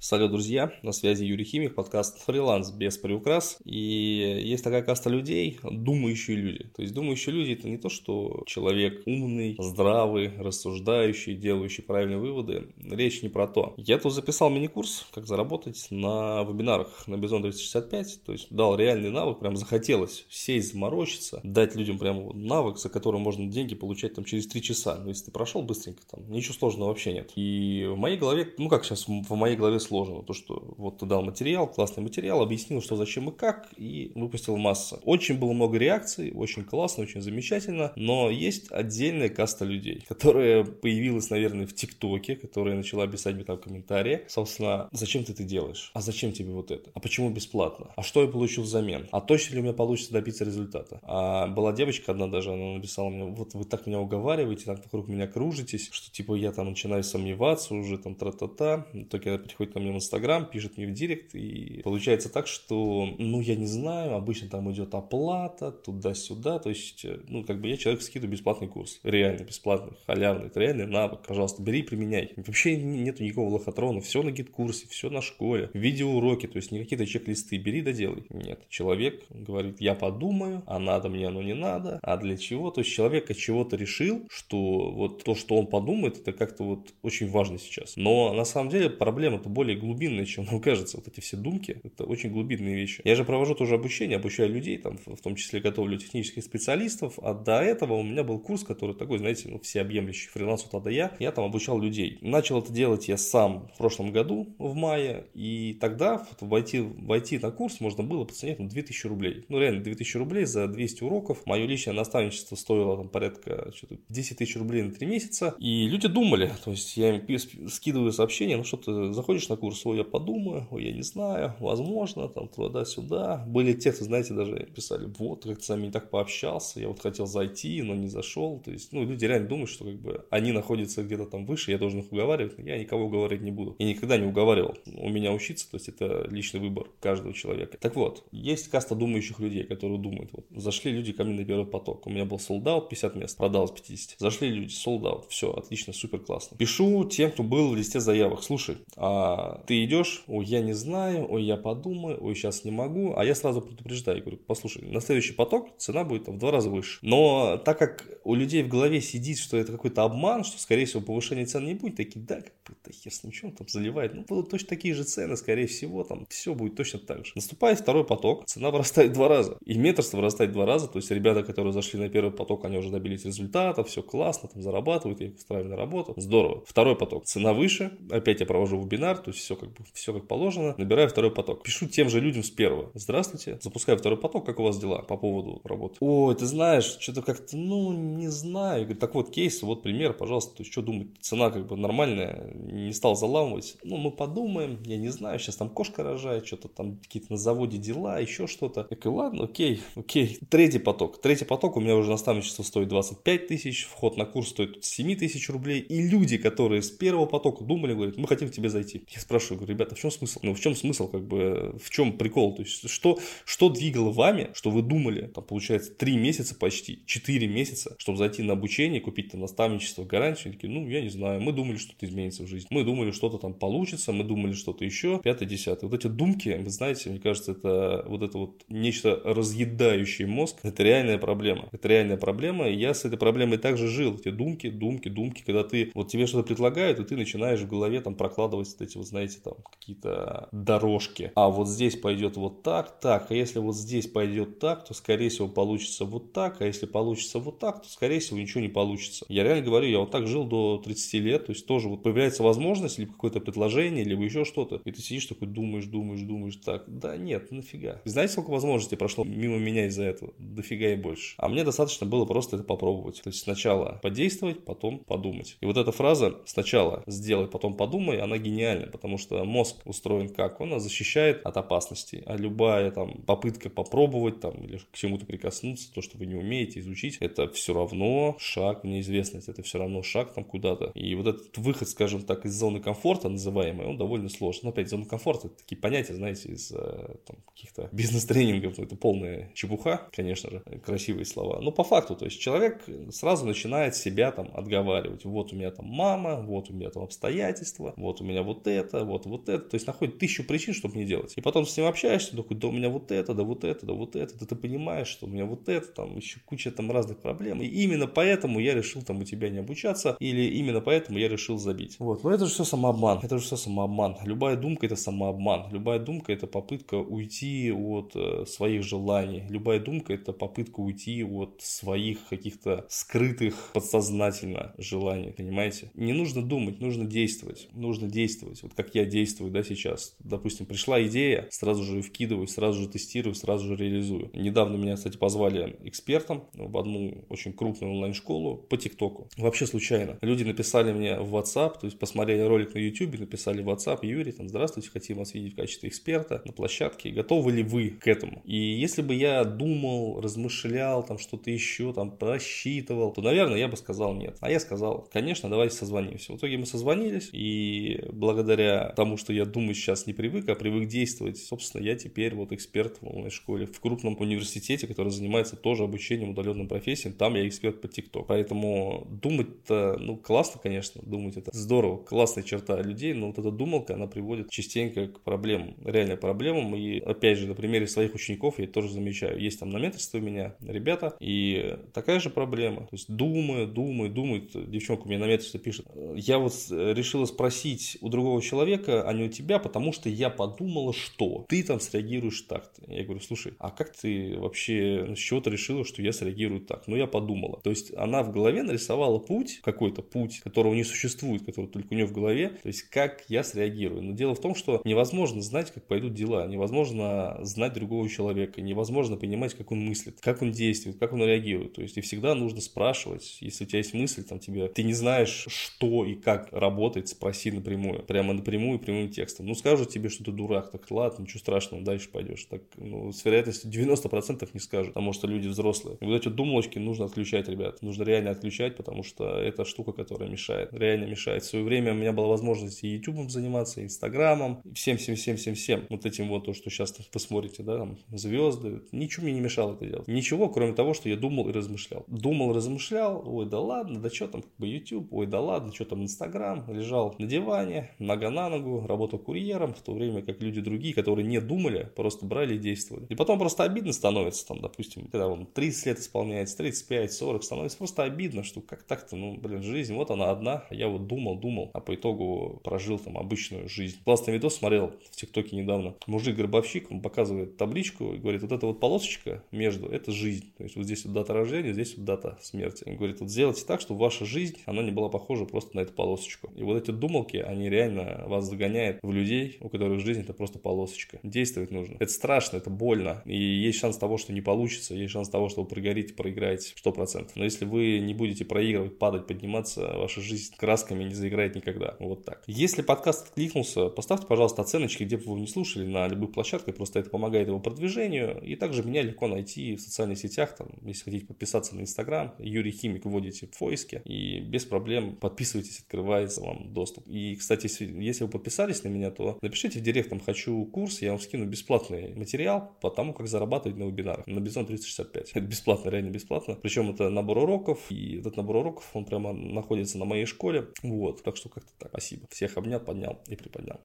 Салют, друзья! На связи Юрий Химик, подкаст «Фриланс без приукрас». И есть такая каста людей, думающие люди. То есть думающие люди – это не то, что человек умный, здравый, рассуждающий, делающий правильные выводы. Речь не про то. Я тут записал мини-курс «Как заработать» на вебинарах на Бизон 365. То есть дал реальный навык, прям захотелось сесть, заморочиться, дать людям прям навык, за который можно деньги получать там через 3 часа. Но если ты прошел быстренько, там ничего сложного вообще нет. И в моей голове, ну как сейчас в моей голове сложно. То, что вот ты дал материал, классный материал, объяснил, что зачем и как, и выпустил масса. Очень было много реакций, очень классно, очень замечательно, но есть отдельная каста людей, которая появилась, наверное, в ТикТоке, которая начала писать мне там комментарии. Собственно, зачем ты это делаешь? А зачем тебе вот это? А почему бесплатно? А что я получил взамен? А точно ли у меня получится добиться результата? А была девочка одна даже, она написала мне, вот вы так меня уговариваете, так вокруг меня кружитесь, что типа я там начинаю сомневаться уже, там тра-та-та. Только приходит ко мне в Инстаграм, пишет мне в Директ, и получается так, что, ну, я не знаю, обычно там идет оплата, туда-сюда, то есть, э, ну, как бы я человек скидываю бесплатный курс, реально бесплатный, халявный, это реальный навык, пожалуйста, бери применяй. Вообще нету никакого лохотрона, все на гид-курсе, все на школе, видеоуроки, то есть не какие-то чек-листы, бери да делай. Нет, человек говорит, я подумаю, а надо мне оно не надо, а для чего? То есть человек от чего-то решил, что вот то, что он подумает, это как-то вот очень важно сейчас. Но на самом деле проблема-то более глубинные, чем нам кажется. Вот эти все думки, это очень глубинные вещи. Я же провожу тоже обучение, обучаю людей, там, в том числе готовлю технических специалистов, а до этого у меня был курс, который такой, знаете, ну, всеобъемлющий фриланс от А до Я. Я там обучал людей. Начал это делать я сам в прошлом году, в мае, и тогда вот, войти, войти на курс можно было по цене ну, 2000 рублей. Ну, реально, 2000 рублей за 200 уроков. Мое личное наставничество стоило там порядка 10 тысяч рублей на 3 месяца. И люди думали, то есть я им скидываю сообщение, ну что ты заходишь на курс, ой, я подумаю, ой, я не знаю, возможно, там туда-сюда. Были тексты, знаете, даже писали, вот, как-то с вами не так пообщался, я вот хотел зайти, но не зашел. То есть, ну, люди реально думают, что как бы они находятся где-то там выше, я должен их уговаривать, я никого уговаривать не буду. И никогда не уговаривал. У меня учиться, то есть это личный выбор каждого человека. Так вот, есть каста думающих людей, которые думают, вот, зашли люди ко мне на первый поток, у меня был солдат 50 мест, продал с 50. Зашли люди, солдат, все, отлично, супер классно. Пишу тем, кто был в листе заявок, слушай, а ты идешь, ой, я не знаю, ой, я подумаю, ой, сейчас не могу, а я сразу предупреждаю, говорю, послушай, на следующий поток цена будет в два раза выше. Но так как у людей в голове сидит, что это какой-то обман, что, скорее всего, повышения цен не будет, такие, да, как-то хер с ничем там заливает, ну, будут точно такие же цены, скорее всего, там все будет точно так же. Наступает второй поток, цена вырастает два раза, и метрство вырастает два раза, то есть ребята, которые зашли на первый поток, они уже добились результата, все классно, там зарабатывают, я их устраиваю на работу, здорово. Второй поток, цена выше, опять я провожу вебинар, то есть все как бы, все как положено, набираю второй поток. Пишу тем же людям с первого. Здравствуйте, запускаю второй поток, как у вас дела по поводу работы? Ой, ты знаешь, что-то как-то, ну, не знаю. Говорю, так вот, кейс, вот пример, пожалуйста, то есть, что думать, цена как бы нормальная, не стал заламывать. Ну, мы подумаем, я не знаю, сейчас там кошка рожает, что-то там какие-то на заводе дела, еще что-то. Я говорю, ладно, окей, окей. Третий поток. Третий поток у меня уже наставничество стоит 25 тысяч, вход на курс стоит 7 тысяч рублей. И люди, которые с первого потока думали, говорят, мы хотим к тебе зайти. Я спрашиваю, говорю, ребята, в чем смысл? Ну, в чем смысл, как бы, в чем прикол? То есть, что, что двигало вами, что вы думали, там, получается, 3 месяца почти, 4 месяца, чтобы зайти на обучение, купить там наставничество, гарантию, такие, ну, я не знаю, мы думали, что-то изменится в жизни, мы думали, что-то там получится, мы думали, что-то еще, пятое, десятое. Вот эти думки, вы знаете, мне кажется, это вот это вот нечто разъедающее мозг, это реальная проблема, это реальная проблема, и я с этой проблемой также жил, эти думки, думки, думки, когда ты, вот тебе что-то предлагают, и ты начинаешь в голове там прокладывать вот эти вот, знаете, там, какие-то дорожки. А вот здесь пойдет вот так, так. А если вот здесь пойдет так, то скорее всего получится вот так. А если получится вот так, то скорее всего ничего не получится. Я реально говорю, я вот так жил до 30 лет. То есть тоже вот появляется возможность, либо какое-то предложение, либо еще что-то. И ты сидишь такой, думаешь, думаешь, думаешь, так. Да нет, нафига. Знаете, сколько возможностей прошло мимо меня из-за этого? Дофига и больше. А мне достаточно было просто это попробовать. То есть сначала подействовать, потом подумать. И вот эта фраза сначала сделай, потом подумай, она гениальна, потому что мозг устроен как? Он нас защищает от опасностей. А любая там попытка попробовать там или к чему-то прикоснуться, то, что вы не умеете изучить, это все равно шаг в неизвестность, это все равно шаг там куда-то. И вот этот выход, скажем так, из зоны комфорта называемой, он довольно сложный. Но опять, зона комфорта, это такие понятия, знаете, из э, там, каких-то бизнес-тренингов, ну, это полная чепуха, конечно же, красивые слова. Но по факту, то есть человек сразу начинает себя там отговаривать. Вот у меня там мама, вот у меня там обстоятельства, вот у меня вот это, вот вот это. То есть находит тысячу причин, чтобы не делать. И потом с ним общаешься, такой, да у меня вот это, да вот это, да вот это, да ты понимаешь, что у меня вот это, там еще куча там разных проблем. И именно поэтому я решил там у тебя не обучаться, или именно поэтому я решил забить. Вот, но это же все самообман, это же все самообман. Любая думка это самообман, любая думка это попытка уйти от э, своих желаний, любая думка это попытка уйти от своих каких-то скрытых подсознательно желаний, понимаете? Не нужно думать, нужно действовать, нужно действовать. Вот как я действую, да, сейчас. Допустим, пришла идея, сразу же вкидываю, сразу же тестирую, сразу же реализую. Недавно меня, кстати, позвали экспертом в одну очень крупную онлайн-школу по ТикТоку. Вообще случайно. Люди написали мне в WhatsApp, то есть посмотрели ролик на YouTube, написали в WhatsApp, Юрий, там, здравствуйте, хотим вас видеть в качестве эксперта на площадке. Готовы ли вы к этому? И если бы я думал, размышлял, там что-то еще, там просчитывал, то, наверное, я бы сказал нет. А я сказал, конечно, давайте созвонимся. В итоге мы созвонились, и благодаря тому, что я думаю сейчас не привык, а привык действовать, собственно, я теперь вот эксперт в онлайн-школе в крупном университете, который занимается тоже обучением удаленным профессиям. Там я эксперт по ТикТок. Поэтому думать-то, ну, классно, конечно, думать это здорово, классная черта людей, но вот эта думалка, она приводит частенько к проблемам, реально проблемам. И опять же, на примере своих учеников я тоже замечаю. Есть там на менторстве у меня ребята, и такая же проблема. То есть думаю, думаю, думает, девчонка у меня на менторстве пишет, я вот решила спросить у другого человека, а не у тебя, потому что я подумала, что ты там среагируешь так-то. Я говорю, слушай, а как ты вообще, с чего ты решила, что я среагирую так? Ну, я подумала. То есть она в голове нарисовала путь, какой-то путь, которого не существует, который только у нее в голове, то есть как я среагирую. Но дело в том, что невозможно знать, как пойдут дела, невозможно знать другого человека, невозможно понимать, как он мыслит, как он действует, как он реагирует. То есть и всегда нужно спрашивать, если у тебя есть мысль, там тебе, ты не знаешь, что и как работает, спроси напрямую, прямо напрямую, прямым текстом. Ну, скажут тебе, что ты дурак, так ладно, ничего страшного, дальше пойдешь. Так, ну, с вероятностью 90% не скажут, потому что люди взрослые. И вот эти думалочки нужно отключать, ребят. Нужно реально отключать, потому что это штука, которая мешает. Реально мешает. В свое время у меня была возможность и YouTube заниматься, и Инстаграмом, всем, всем, всем, всем, всем. Вот этим вот то, что сейчас вы смотрите, да, там, звезды. Ничего мне не мешало это делать. Ничего, кроме того, что я думал и размышлял. Думал, размышлял, ой, да ладно, да что там, как бы YouTube, ой, да ладно, что там Инстаграм. Лежал на диване, нога на ногу, работал курьером, в то время как люди другие, которые не думали, просто брали и действовали. И потом просто обидно становится, там, допустим, когда вам 30 лет исполняется, 35, 40, становится просто обидно, что как так-то, ну, блин, жизнь, вот она одна, а я вот думал, думал, а по итогу прожил там обычную жизнь. Классный видос смотрел в ТикТоке недавно. Мужик-гробовщик, он показывает табличку и говорит, вот эта вот полосочка между, это жизнь. То есть вот здесь вот дата рождения, здесь вот дата смерти. Он говорит, вот сделайте так, чтобы ваша жизнь, она не была похожа просто на эту полосочку. И вот эти думалки, они реально вас загоняют в людей, у которых жизнь это просто полосочка. Действовать нужно. Это страшно, это больно. И есть шанс того, что не получится, есть шанс того, что вы прогорите, проиграете 100%. Но если вы не будете проигрывать, падать, подниматься, ваша жизнь красками не заиграет никогда. Вот так. Если подкаст откликнулся, поставьте, пожалуйста, оценочки, где бы вы не слушали, на любых площадках, просто это помогает его продвижению. И также меня легко найти в социальных сетях, там, если хотите подписаться на Инстаграм, Юрий Химик вводите в поиске, и без проблем подписывайтесь, открывается вам доступ. И, кстати, если вы подписались на меня, то напишите в директ, там, хочу курс, я вам скину бесплатный материал по тому, как зарабатывать на вебинарах на Бизон 365. Это бесплатно, реально бесплатно. Причем это набор уроков, и этот набор уроков, он прямо находится на моей школе. Вот, так что как-то так. Спасибо. Всех обнял, поднял и приподнял.